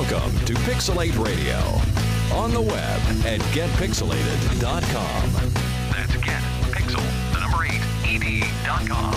Welcome to Pixel8 Radio. On the web at getpixel8ed.com. That's getpixel, the number 8, ed.com.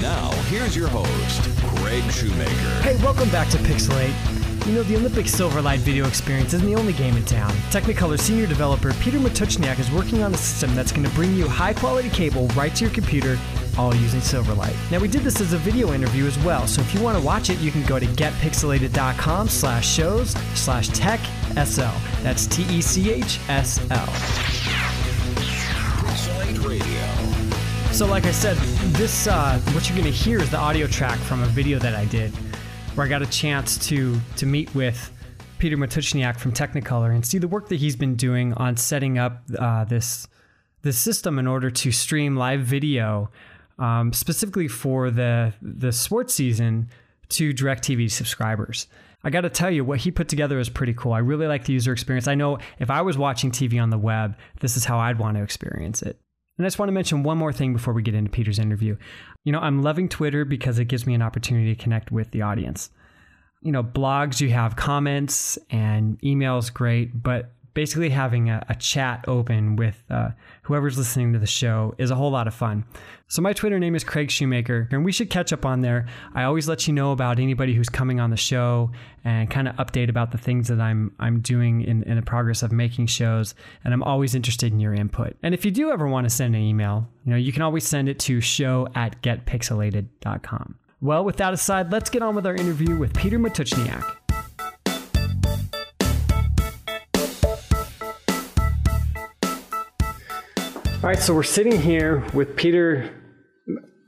Now, here's your host, Craig Shoemaker. Hey, welcome back to Pixel8. You know, the Olympic Silverlight video experience isn't the only game in town. Technicolor senior developer Peter Matuchniak is working on a system that's going to bring you high quality cable right to your computer, all using Silverlight. Now, we did this as a video interview as well, so if you want to watch it, you can go to getpixel8ed.com slash shows slash tech SL. That's T E C H S L. Radio. So, like I said, this uh, what you're going to hear is the audio track from a video that I did, where I got a chance to to meet with Peter Matuchniak from Technicolor and see the work that he's been doing on setting up uh, this this system in order to stream live video, um, specifically for the the sports season to DirecTV subscribers. I got to tell you, what he put together is pretty cool. I really like the user experience. I know if I was watching TV on the web, this is how I'd want to experience it. And I just want to mention one more thing before we get into Peter's interview. You know, I'm loving Twitter because it gives me an opportunity to connect with the audience. You know, blogs, you have comments and emails, great, but basically having a, a chat open with uh, whoever's listening to the show is a whole lot of fun. So my Twitter name is Craig Shoemaker, and we should catch up on there. I always let you know about anybody who's coming on the show and kind of update about the things that I'm I'm doing in, in the progress of making shows. And I'm always interested in your input. And if you do ever want to send an email, you know, you can always send it to show at getpixel8ed.com. Well, with that aside, let's get on with our interview with Peter Matuchniak. All right, so we're sitting here with Peter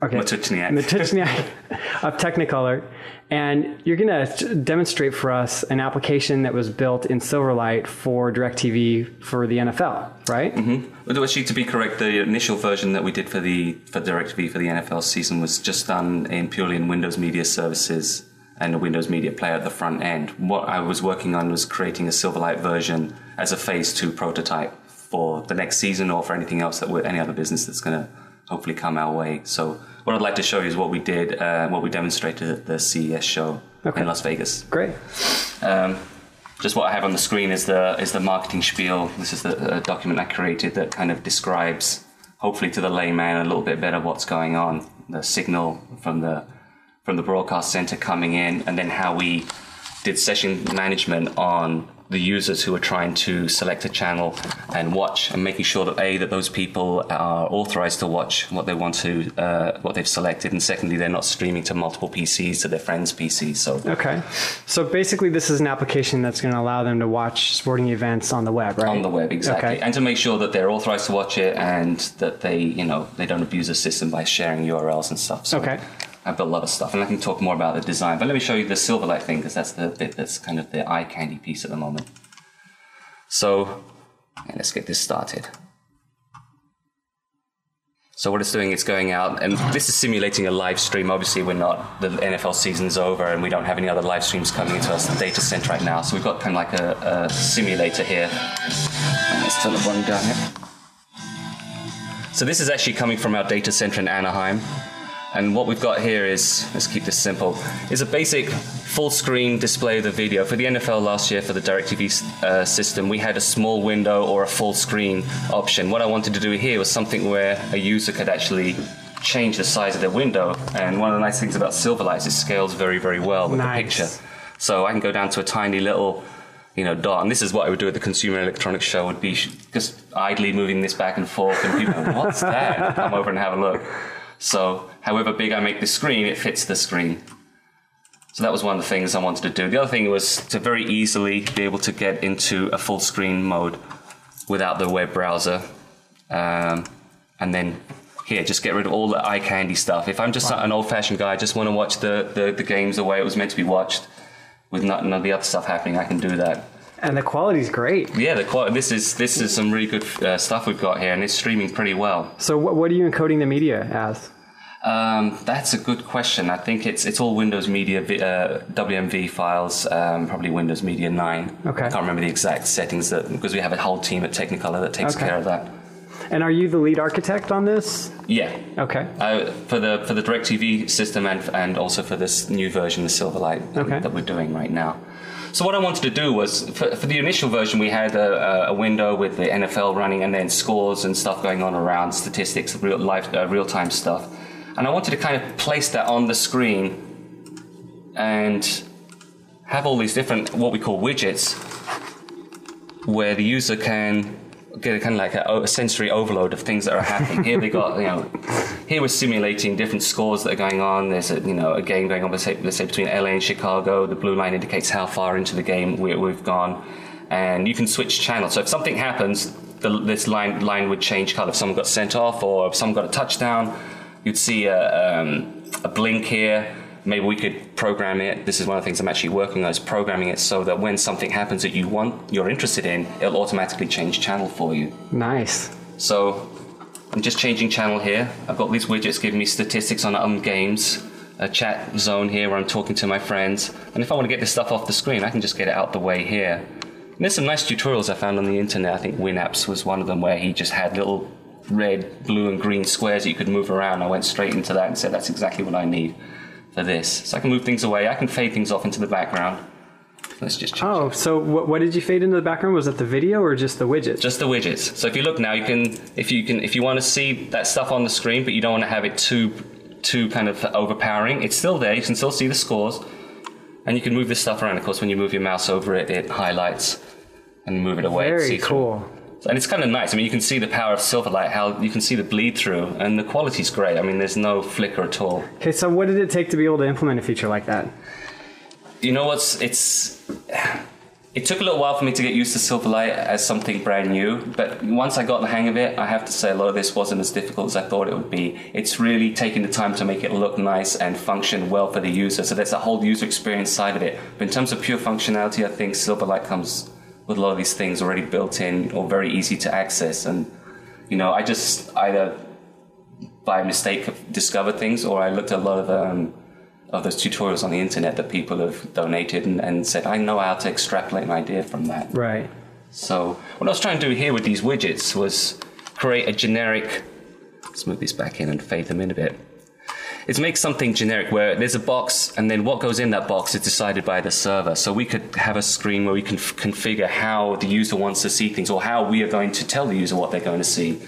okay, Matuchniak. Matuchniak of Technicolor, and you're going to demonstrate for us an application that was built in Silverlight for DirecTV for the NFL, right? Mm-hmm. Actually, to be correct, the initial version that we did for the for DirecTV for the NFL season was just done in purely in Windows Media Services and a Windows Media Player at the front end. What I was working on was creating a Silverlight version as a phase two prototype for the next season or for anything else that we're, any other business that's going to hopefully come our way. So what I'd like to show you is what we did, uh, what we demonstrated at the CES show Okay. in Las Vegas. Great. Um, just what I have on the screen is the is the marketing spiel. This is the uh, document I created that kind of describes, hopefully to the layman, a little bit better what's going on. The signal from the from the broadcast center coming in, and then how we did session management on the users who are trying to select a channel and watch, and making sure that a that those people are authorized to watch what they want to uh, what they've selected, and secondly they're not streaming to multiple PCs to their friends' PCs. So Okay. So basically, this is an application that's going to allow them to watch sporting events on the web, right? on the web exactly Okay. and to make sure that they're authorized to watch it and that they you know they don't abuse the system by sharing urls and stuff so Okay. I've built a lot of stuff and i can talk more about the design but let me show you the silverlight thing because that's the bit that's kind of the eye candy piece at the moment so let's get this started so what it's doing, it's going out, and this is simulating a live stream. Obviously, we're not. The NFL season's over, and we don't have any other live streams coming into our data center right now. So we've got kind of like a, a simulator here. And let's turn the volume down here. So this is actually coming from our data center in Anaheim. And what we've got here is, let's keep this simple, is a basic full screen display of the video. For the NFL last year, for the DirecTV uh, system, we had a small window or a full screen option. What I wanted to do here was something where a user could actually change the size of their window. And one of the nice things about Silverlight is it scales very, very well with Nice. the picture. So I can go down to a tiny little you know, dot. And this is what I would do at the Consumer Electronics Show would be just idly moving this back and forth, and people, go, what's that? Come over and have a look. So, however big I make the screen, it fits the screen. So that was one of the things I wanted to do. The other thing was to very easily be able to get into a full screen mode without the web browser. Um, and then here, just get rid of all the eye candy stuff. If I'm just an old fashioned guy, I just want to watch the, the, the games the way it was meant to be watched with not, none of the other stuff happening, I can do that. And the quality's great. Yeah, the quality, this is this is some really good uh, stuff we've got here, and it's streaming pretty well. So what, what are you encoding the media as? Um, that's a good question. I think it's it's all Windows Media uh, WMV files, um, probably Windows Media 9. Okay. I can't remember the exact settings that because we have a whole team at Technicolor that takes Okay. care of that. And are you the lead architect on this? Yeah. Okay. Uh, for the for the DirecTV system and and also for this new version, the Silverlight Okay. that we're doing right now. So what I wanted to do was, for, for the initial version, we had a, a, window with the NFL running and then scores and stuff going on around, statistics, real life, uh, real time stuff, and I wanted to kind of place that on the screen and have all these different what we call widgets, where the user can get a kind of like a, a, sensory overload of things that are happening. here they got, you know, here we're simulating different scores that are going on. There's a, you know, a game going on, let's say, let's say between LA and Chicago. The blue line indicates how far into the game we, have gone. And you can switch channels. So if something happens, the, this line, line would change color. If someone got sent off or if someone got a touchdown, you'd see a, um, a blink here maybe we could program it. This is one of the things I'm actually working on is programming it so that when something happens that you want, you're interested in, it'll automatically change channel for you. Nice. So I'm just changing channel here. I've got these widgets giving me statistics on other games, a chat zone here where I'm talking to my friends. And if I want to get this stuff off the screen, I can just get it out the way here. And there's some nice tutorials I found on the internet. I think WynApse was one of them where he just had little red, blue, and green squares that you could move around. I went straight into that and said, that's exactly what I need for this. So I can move things away. I can fade things off into the background. Let's just check. Oh, so what, what did you fade into the background? Was it the video or just the widgets? Just the widgets. So if you look now, you can if you can if you want to see that stuff on the screen, but you don't want to have it too too kind of overpowering. It's still there. You can still see the scores, and you can move this stuff around. Of course, when you move your mouse over it, it highlights and move it away. Very cool. And it's kind of nice. I mean, you can see the power of Silverlight, how you can see the bleed through, and the quality's great. I mean, there's no flicker at all. Okay, so what did it take to be able to implement a feature like that? You know what's it's. It took a little while for me to get used to Silverlight as something brand new, but once I got the hang of it, I have to say a lot of this wasn't as difficult as I thought it would be. It's really taking the time to make it look nice and function well for the user. So there's a whole user experience side of it. But in terms of pure functionality, I think Silverlight comes with a lot of these things already built in or very easy to access. And, you know, I just either by mistake discovered things or I looked at a lot of, um, of those tutorials on the internet that people have donated and, and said, I know how to extrapolate an idea from that. Right. So what I was trying to do here with these widgets was create a generic, let's move these back in and fade them in a bit is make something generic where there's a box and then what goes in that box is decided by the server. So we could have a screen where we can f- configure how the user wants to see things or how we are going to tell the user what they're going to see.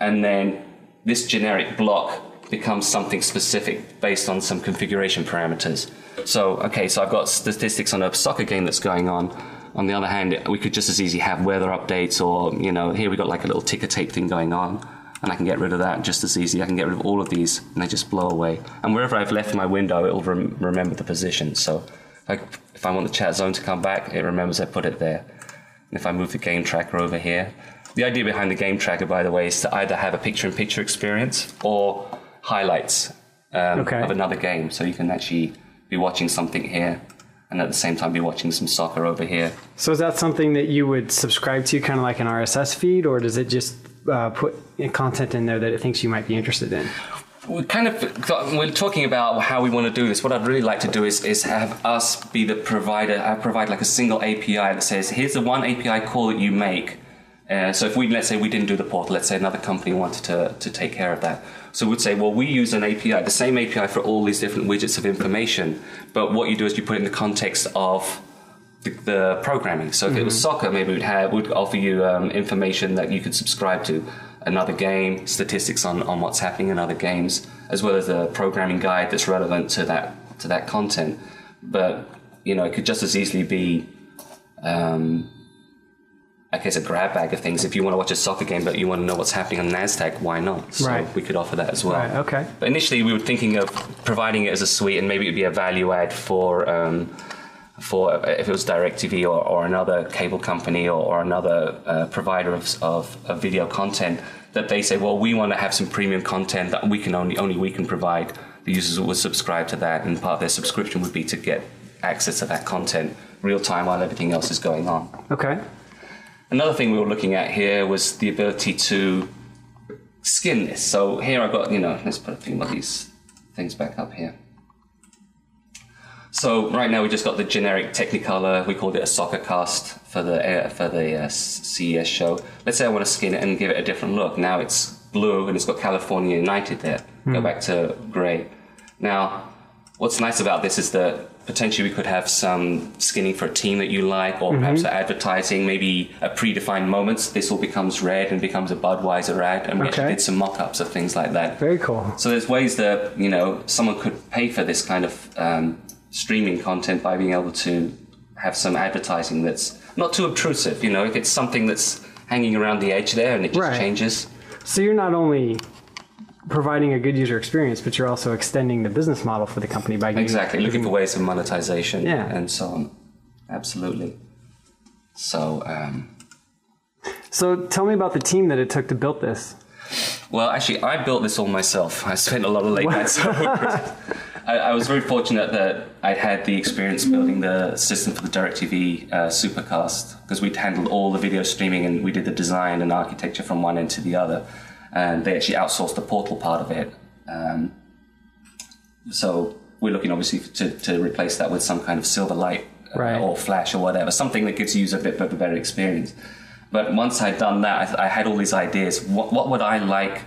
And then this generic block becomes something specific based on some configuration parameters. So, okay, so I've got statistics on a soccer game that's going on. On the other hand, we could just as easily have weather updates or, you know, here we got like a little ticker tape thing going on and I can get rid of that just as easy. I can get rid of all of these and they just blow away. And wherever I've left my window, it'll rem- remember the position. So if I want the chat zone to come back, it remembers I put it there. And if I move the game tracker over here, the idea behind the game tracker, by the way, is to either have a picture-in-picture experience or highlights um, okay. of another game. So you can actually be watching something here and at the same time be watching some soccer over here. So is that something that you would subscribe to, kind of like an RSS feed, or does it just uh, put content in there that it thinks you might be interested in? we kind of we're talking about how we want to do this. What I'd really like to do is is have us be the provider. I uh, provide like a single API that says, here's the one API call that you make. Uh, so if we let's say we didn't do the portal, let's say another company wanted to to take care of that. So we'd say, well, we use an API, the same API for all these different widgets of information. But what you do is you put it in the context of the, the programming. So if mm-hmm. it was mm-hmm. soccer, maybe we'd have would offer you um, information that you could subscribe to, another game, statistics on, on what's happening in other games, as well as a programming guide that's relevant to that to that content. But you know, it could just as easily be. Um, I guess a grab bag of things. If you want to watch a soccer game, but you want to know what's happening on Nasdaq, why not? So right. we could offer that as well. Right. Okay. But initially, we were thinking of providing it as a suite, and maybe it'd be a value add for um, for if it was DirecTV or, or another cable company or, or another uh, provider of, of, of, video content that they say, well, we want to have some premium content that we can only only we can provide. The users would subscribe to that, and part of their subscription would be to get access to that content real time while everything else is going on. Okay. Another thing we were looking at here was the ability to skin this. So here I've got, you know, let's put a few of these things back up here. So right now we just got the generic Technicolor. We called it a soccer cast for the uh, for the uh, CES show. Let's say I want to skin it and give it a different look. Now it's blue and it's got California United there. Mm. Go hmm. back to gray. Now what's nice about this is that potentially we could have some skinning for a team that you like, or perhaps Mm-hmm. for advertising, maybe a predefined moments. This all becomes red and becomes a Budweiser ad, and we Okay. actually did some mock-ups of things like that. Very cool. So there's ways that you know someone could pay for this kind of um, streaming content by being able to have some advertising that's not too obtrusive. You know, if it's something that's hanging around the edge there and it just Right. changes. So you're not only providing a good user experience, but you're also extending the business model for the company by Exactly, looking for ways of monetization Yeah. and so on. Absolutely. So, um, So tell me about the team that it took to build this. well, actually, I built this all myself. I spent a lot of late nights. I, I was very fortunate that I'd had the experience building the system for the DirecTV uh, Supercast because we'd handled all the video streaming and we did the design and architecture from one end to the other. And they actually outsourced the portal part of it. Um, so we're looking obviously to, to replace that with some kind of Silverlight uh, Right. or Flash or whatever, something that gives users a bit of a better experience. But once I'd done that, I, I had all these ideas. What, what would I like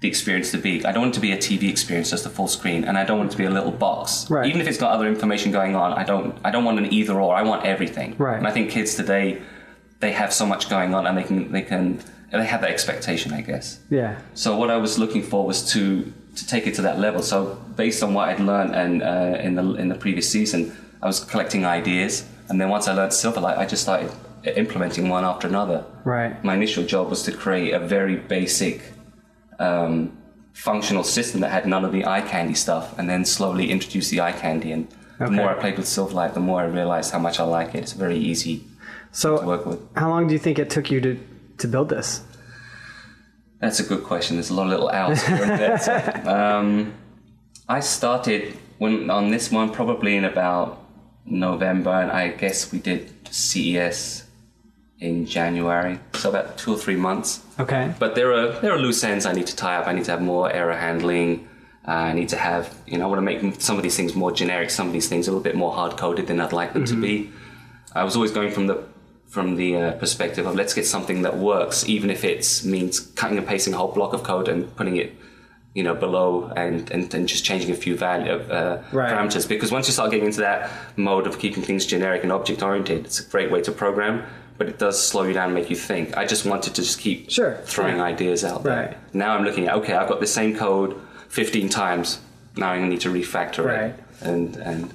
the experience to be? I don't want it to be a TV experience, just a full screen, and I don't want it to be a little box. Right. Even if it's got other information going on, I don't. I don't want an either or. I want everything. Right. And I think kids today, they have so much going on, and they can they can they have that expectation, I guess. Yeah. So what I was looking for was to to take it to that level. So based on what I'd learned and uh, in the in the previous season, I was collecting ideas, and then once I learned Silverlight, I just started implementing one after another. Right. My initial job was to create a very basic um, functional system that had none of the eye candy stuff, and then slowly introduce the eye candy. And the more I played with Silverlight, the more I realized how much I like it. It's very easy to So work with. how long do you think it took you to, to build this? That's a good question. There's a lot of little owls here and there. So, um, I started when on this one probably in about November, and I guess we did CES in January, so about two or three months. Okay. But there are there are loose ends I need to tie up. I need to have more error handling. Uh, I need to have you know I want to make some of these things more generic. Some of these things a little bit more hard coded than I'd like them to be. I was always going from the from the uh, perspective of let's get something that works, even if it means cutting and pasting a whole block of code and putting it, you know, below and and, and just changing a few value uh, Right. parameters. Because once you start getting into that mode of keeping things generic and object oriented, it's a great way to program. But it does slow you down and make you think. I just wanted to just keep Sure. throwing Yeah. ideas out there. Right. Now I'm looking at okay, I've got the same code 15 times. Now I need to refactor Right. it, and and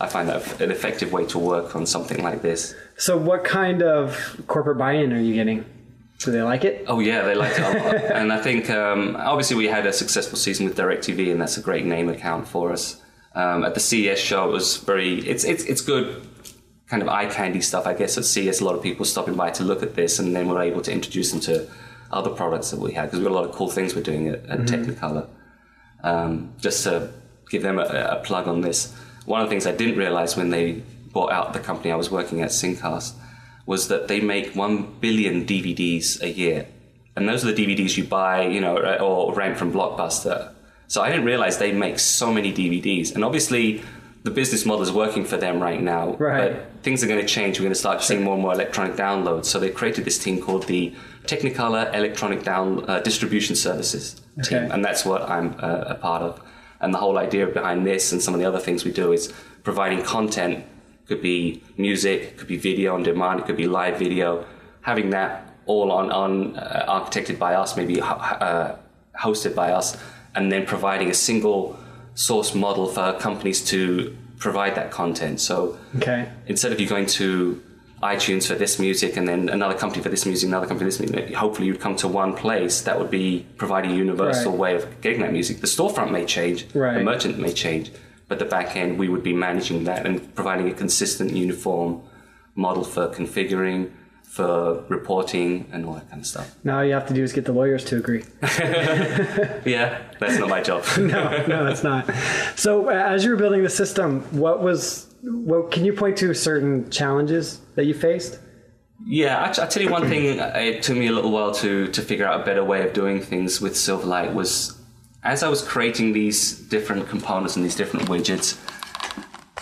I find that an effective way to work on something like this. So what kind of corporate buy-in are you getting? Do they like it? Oh yeah, they like it a lot, and I think um, obviously we had a successful season with DirecTV, and that's a great name account for us. Um, at the CES show, it was very it's it's it's good kind of eye candy stuff. I guess at CES, a lot of people stopping by to look at this, and then we're able to introduce them to other products that we had because we've got a lot of cool things we're doing at, at Technicolor. Um, just to give them a, a plug on this, one of the things I didn't realize when they bought out the company I was working at, Syncast, was that they make one billion DVDs a year, and those are the DVDs you buy, you know, or rent from Blockbuster. So I didn't realize they make so many DVDs, and obviously the business model is working for them right now. Right. But things are going to change. We're going to start seeing more and more electronic downloads. So they created this team called the Technicolor Electronic Down uh, Distribution Services team, Okay. and that's what I'm uh, a part of. And the whole idea behind this and some of the other things we do is providing content. Could be music, could be video on demand, it could be live video. Having that all on on uh, architected by us, maybe uh, hosted by us, and then providing a single source model for companies to provide that content. So Okay. instead of you going to iTunes for this music and then another company for this music, another company for this music, hopefully you'd come to one place that would be providing a universal Right. way of getting that music. The storefront may change, Right. the merchant may change, but the back end we would be managing that and providing a consistent, uniform model for configuring, for reporting, and all that kind of stuff. Now all you have to do is get the lawyers to agree. Yeah, that's not my job. no, no, that's not. So, as you were building the system, what was, what can you point to certain challenges that you faced? Yeah, I, I tell you one thing. uh, It took me a little while to to figure out a better way of doing things with Silverlight. Was as I was creating these different components and these different widgets,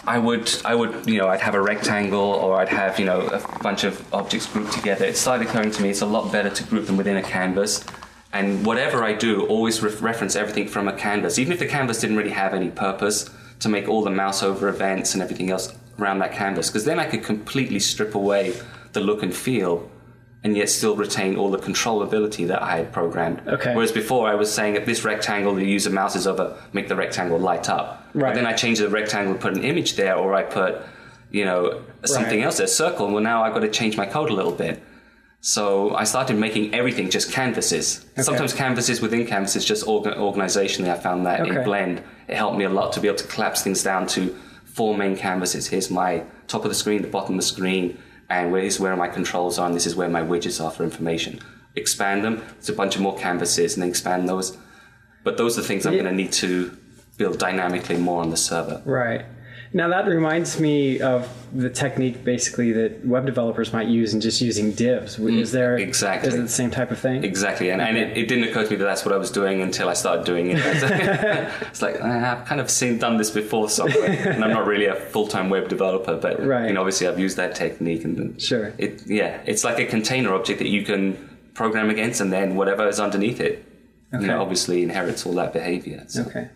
I would I would you know I'd have a rectangle or I'd have you know a bunch of objects grouped together. It started occurring to me it's a lot better to group them within a canvas. And whatever I do, always re- reference everything from a canvas, even if the canvas didn't really have any purpose. to make all the mouse over events and everything else around that canvas. Because then I could completely strip away the look and feel and yet still retain all the controllability that I had programmed. Okay. Whereas before I was saying at this rectangle the user mouse is over, make the rectangle light up. Right. But then I changed the rectangle, put an image there, or I put, you know, something Right. else, a circle. Well, now I've got to change my code a little bit. So I started making everything just canvases. Sometimes canvases within canvases, just orga- organizationally. I found that Okay. in Blend, it helped me a lot to be able to collapse things down to four main canvases. Here's my top of the screen, the bottom of the screen, and where is where my controls are, and this is where my widgets are for information. Expand them. It's a bunch of more canvases, and then expand those. But those are the things I'm going to need to build dynamically more on the server. Right. Now that reminds me of the technique basically that web developers might use in just using divs. Is there Mm, exactly. Is it the same type of thing? Exactly, and, and it, it didn't occur to me that that's what I was doing until I started doing it. it's like "Ah, I've kind of seen done this before somewhere, and I'm not really a full time web developer, but Right. you know, obviously I've used that technique, and then Sure. it yeah, it's like a container object that you can program against, and then whatever is underneath it, you know, obviously inherits all that behavior. So. Okay.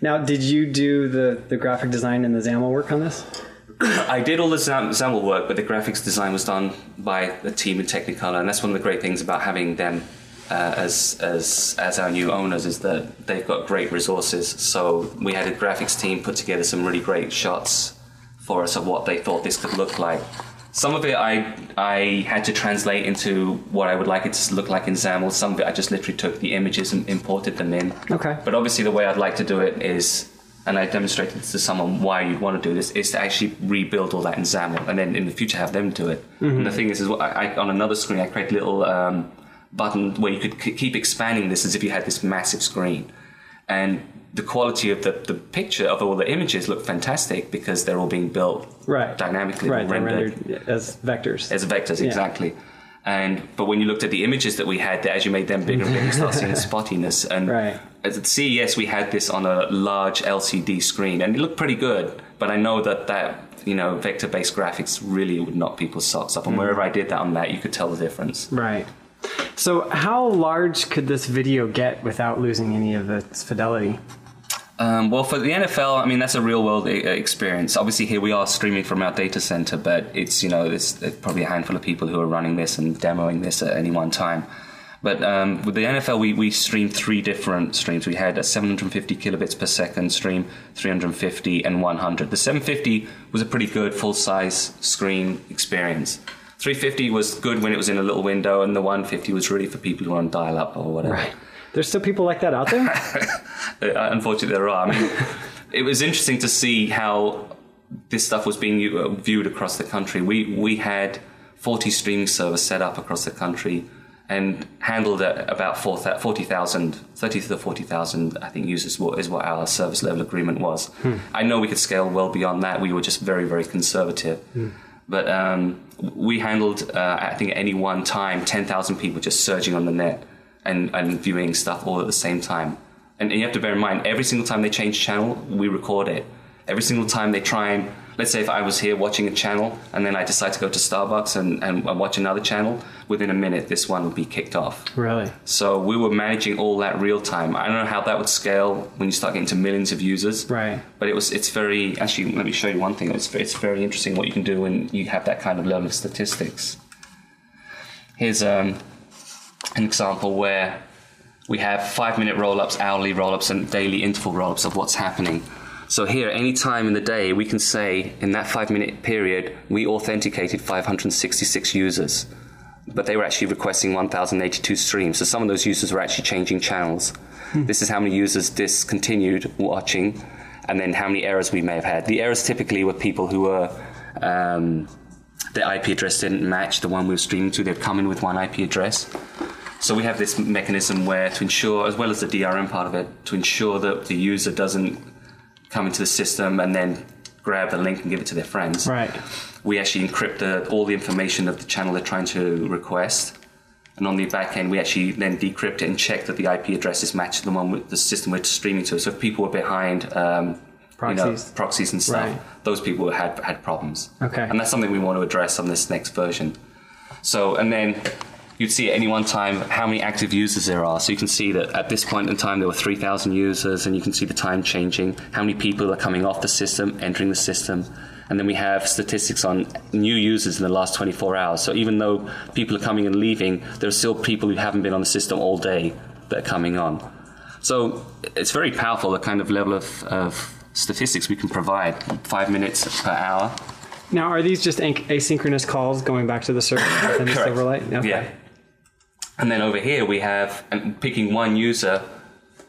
Now, did you do the, the graphic design and the XAML work on this? I did all the XAML work, but the graphics design was done by the team in Technicolor, and that's one of the great things about having them uh, as as as our new owners is that they've got great resources. So we had a graphics team put together some really great shots for us of what they thought this could look like. Some of it I I had to translate into what I would like it to look like in XAML. Some of it I just literally took the images and imported them in. Okay. But obviously, the way I'd like to do it is, and I demonstrated this to someone why you'd want to do this, is to actually rebuild all that in XAML, and then in the future have them do it. And the thing is, is what I, I, on another screen, I create a little um, button where you could keep expanding this as if you had this massive screen, and the quality of the, the picture of all the images look fantastic because they're all being built Right. dynamically, Right. Rendered rendered as vectors. as vectors exactly and but when you looked at the images that we had that as you made them bigger and bigger you start seeing the spottiness and Right. at CES we had this on a large LCD screen and it looked pretty good but I know that that you know vector based graphics really would knock people's socks up and mm-hmm. wherever I did that on that you could tell the difference Right. So, how large could this video get without losing any of its fidelity? Um, well, for the NFL, I mean that's a real world e- experience. Obviously, here we are streaming from our data center, but it's you know there's probably a handful of people who are running this and demoing this at any one time. But um, with the NFL, we, we streamed three different streams. We had a 750 kilobits per second stream, 350, and 100. The 750 was a pretty good full size screen experience. 350 was good when it was in a little window, and the 150 was really for people who are on dial up or whatever. Right. There's still people like that out there? Uh, unfortunately, there are. I mean, it was interesting to see how this stuff was being uh, viewed across the country. We we had 40 streaming servers set up across the country and handled at about 4 40,000, 30 to 40,000, I think, users is what our service level agreement was. I know we could scale well beyond that. We were just very, very conservative. But um, we handled, uh, I think, at any one time, 10,000 people just surging on the net and, and viewing stuff all at the same time. And, and you have to bear in mind, every single time they change channel, we record it. Every single time they try and, let's say if I was here watching a channel and then I decide to go to Starbucks and, and, watch another channel, within a minute this one would be kicked off. really? So we were managing all that real time. I don't know how that would scale when you start getting to millions of users. Right. But it was it's very actually let me show you one thing. It's it's very interesting what you can do when you have that kind of level of statistics. Here's um, an example where we have five minute roll ups, hourly roll ups, and daily interval roll ups of what's happening. So here, any time in the day, we can say in that five minute period, we authenticated 566 users. But they were actually requesting 1,082 streams. So some of those users were actually changing channels. This is how many users discontinued watching, and then how many errors we may have had. The errors typically were people who were um, their IP address didn't match the one we were streaming to. They'd come in with one IP address. So we have this mechanism where to ensure, as well as the DRM part of it, to ensure that the user doesn't come into the system and then grab the link and give it to their friends. Right. We actually encrypt the, all the information of the channel they're trying to request. And on the back end, we actually then decrypt it and check that the IP address is matched to the one with the system we're streaming to. So if people were behind um, You know, Proxies. proxies and stuff, Right. those people had had problems. Okay. And that's something we want to address on this next version. So, and then you'd see at any one time how many active users there are. So you can see that at this point in time there were 3,000 users, and you can see the time changing, how many people are coming off the system, entering the system. And then we have statistics on new users in the last 24 hours. So even though people are coming and leaving, there are still people who haven't been on the system all day that are coming on. So it's very powerful, the kind of level of, of statistics we can provide. Five minutes per hour. Now, are these just asynchronous calls going back to the server within the. Silverlight? Okay. Yeah. And then over here we have um, picking one user,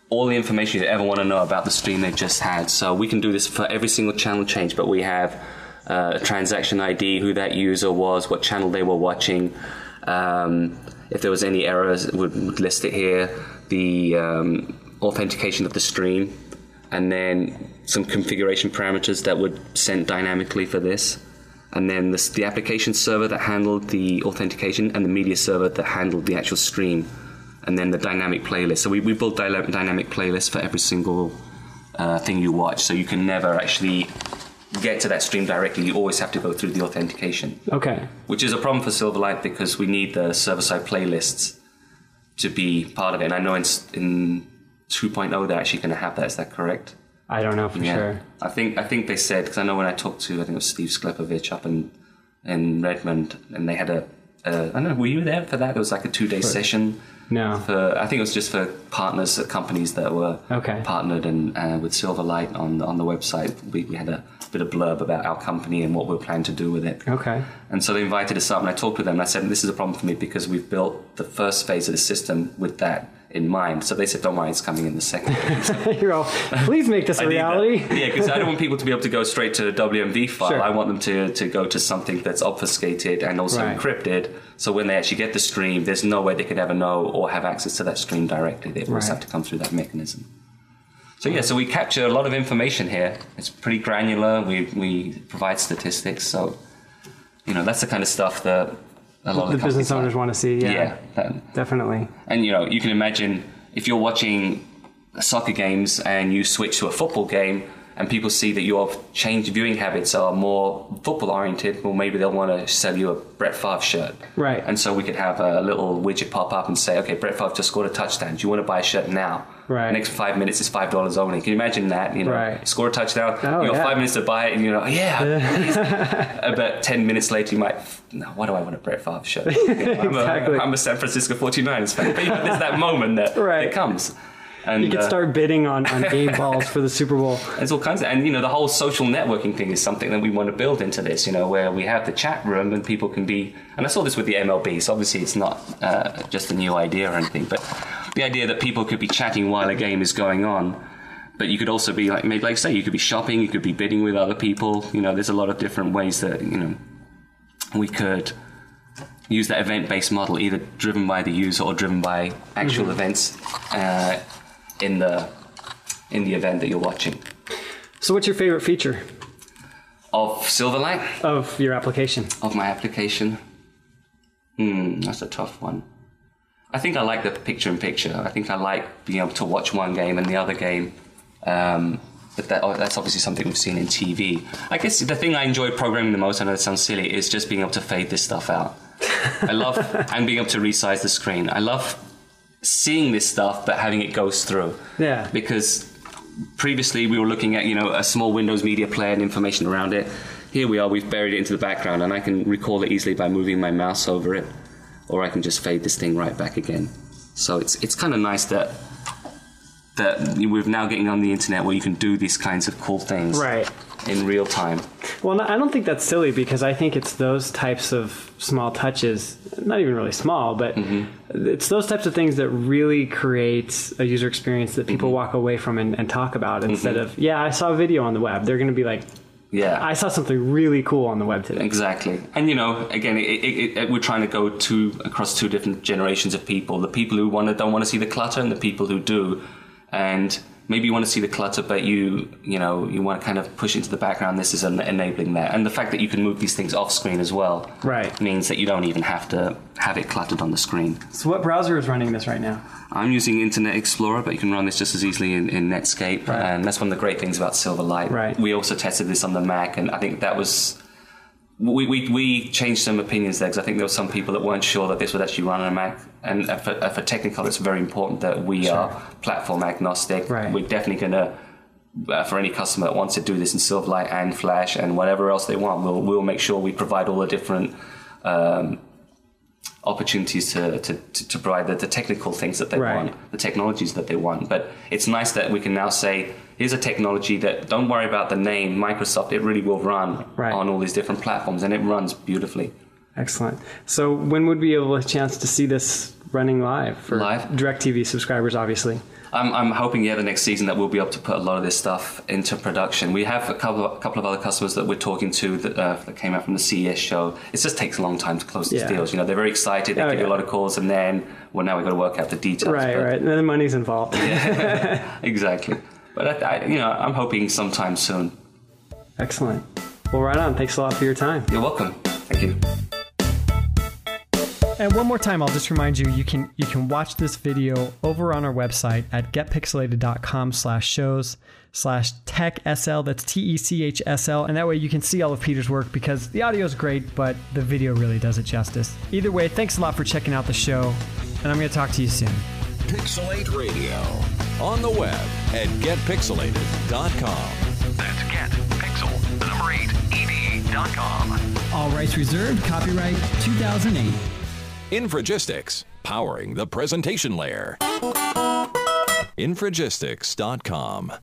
all the information you ever want to know about the stream they've just had. So we can do this for every single channel change, but we have uh, a transaction ID, who that user was, what channel they were watching. Um, if there was any errors, it would, list it here. The um, authentication of the stream, and then some configuration parameters that would send dynamically for this and then this, the application server that handled the authentication and the media server that handled the actual stream and then the dynamic playlist. So we, we built dy- dynamic playlists for every single uh, thing you watch. So you can never actually get to that stream directly. You always have to go through the authentication. Okay. which is a problem for silverlight because we need the server-side playlists to be part of it. And i know in, in 2.0 they're actually going to have that. Is that correct I don't know for sure. I think I think they said because I know when I talked to I think it was Steve Sklepowich up in in Redmond and they had a uh, I don't know were you there for that? It was like a two day session. No. For I think it was just for partners, uh, companies that were Okay. partnered and uh, with Silverlight on on the website. We, we had a bit of blurb about our company and what we're planning to do with it. Okay. And so they invited us up, and I talked with them. And I said, "This is a problem for me because we've built the first phase of the system with that in mind." So they said, "Don't worry, it's coming in the second. You're all, please make this a reality. Yeah, because I don't want people to be able to go straight to a WMV file. Sure. I want them to, to go to something that's obfuscated and also Right. encrypted. So when they actually get the stream, there's no way they could ever know or have access to that stream directly. They always Right. have to come through that mechanism. So yeah, so we capture a lot of information here. It's pretty granular. We we provide statistics. So you know that's the kind of stuff that a lot The of business owners like. want to see. Yeah. Yeah, that, Definitely. and you know, you can imagine if you're watching soccer games and you switch to a football game and people see that your changed viewing habits are more football oriented, well maybe they'll want to sell you a Brett Favre shirt. Right. And so we could have a little widget pop up and say, okay, Brett Favre just scored a touchdown. Do you want to buy a shirt now? Right. Next five minutes is five dollars only. Can you imagine that? You know, Right. score a touchdown. Oh, you got yeah. five minutes to buy it, and you're like, yeah. About uh, ten minutes later, you might. No, why do I want a Brett Favre shirt? You know, I'm, Exactly. a, I'm a San Francisco 49ers fan. But there's that moment that Right. it comes. And You could uh, start bidding on, on game balls for the Super Bowl. there's all kinds of, and you know, the whole social networking thing is something that we want to build into this. You know, where we have the chat room and people can be. And I saw this with the MLB. So obviously, it's not uh, just a new idea or anything, but the idea that people could be chatting while a game is going on. But you could also be like, maybe like say, you could be shopping, you could be bidding with other people. You know, there's a lot of different ways that you know we could use that event-based model, either driven by the user or driven by actual events uh, in the in the event that you're watching. So, what's your favorite feature Of Silverlight, of your application? of my application, hmm, that's a tough one. I think I like the picture-in-picture. I think I like being able to watch one game and the other game. Um, but that, oh, that's obviously something we've seen in TV. I guess the thing I enjoy programming the most, I know it sounds silly, is just being able to fade this stuff out. I love and being able to resize the screen. I love seeing this stuff, but having it goes through. Yeah. Because previously we were looking at you know a small Windows media player and information around it. Here we are, we've buried it into the background, and I can recall it easily by moving my mouse over it, or I can just fade this thing right back again. So it's it's kind of nice that that we're now getting on the internet where you can do these kinds of cool things Right. in real time. Well, no, I don't think that's silly because I think it's those types of small touches, not even really small, but Mm-hmm. it's those types of things that really create a user experience that Mm-hmm. people walk away from and, and talk about instead of, yeah, I saw a video on the web. They're going to be like, Yeah, I saw something really cool on the web today. Exactly, and you know, again, it, it, it, we're trying to go to across two different generations of people: the people who want to don't want to see the clutter, and the people who do. And maybe you want to see the clutter, but you you know you want to kind of push into the background. This is en- enabling that, and the fact that you can move these things off screen as well, Right. means that you don't even have to have it cluttered on the screen. So, what browser is running this right now? I'm using Internet Explorer, but you can run this just as easily in, in Netscape, Right. and that's one of the great things about Silverlight. Right. We also tested this on the Mac, and I think that was we, we, we changed some opinions there because I think there were some people that weren't sure that this would actually run on a Mac. And for, for Technicolor, it's very important that we sure. are platform agnostic. Right. We're definitely going to, uh, for any customer that wants to do this in Silverlight and Flash and whatever else they want, we'll, we'll make sure we provide all the different um, opportunities to, to, to provide the, the, technical things that they right. want, the technologies that they want. But it's nice that we can now say, here's a technology that don't worry about the name Microsoft, it really will run right. on all these different platforms and it runs beautifully. Excellent. So when would we be able a chance to see this running live for live? DirecTV subscribers, obviously? I'm, I'm hoping yeah the next season that we'll be able to put a lot of this stuff into production. We have a couple of, a couple of other customers that we're talking to that, uh, that came out from the CES show. It just takes a long time to close these yeah. deals. You know, they're very excited. They oh, give yeah. you a lot of calls, and then well, now we've got to work out the details. Right, but, right. And then the money's involved. yeah, exactly. But I, I, you know, I'm hoping sometime soon. Excellent. Well, right on. Thanks a lot for your time. You're welcome. Thank you. And one more time, I'll just remind you, you can you can watch this video over on our website at getpixel8ed.com slash shows slash tech SL. That's T E C H S L. And that way you can see all of Peter's work because the audio is great, but the video really does it justice. Either way, thanks a lot for checking out the show, and I'm going to talk to you soon. Pixel8 Radio on the web at getpixel8ed.com. That's getpixel, the number 8, ed.com. All rights reserved, copyright 2008. Infragistics, powering the presentation layer. Infragistics.com.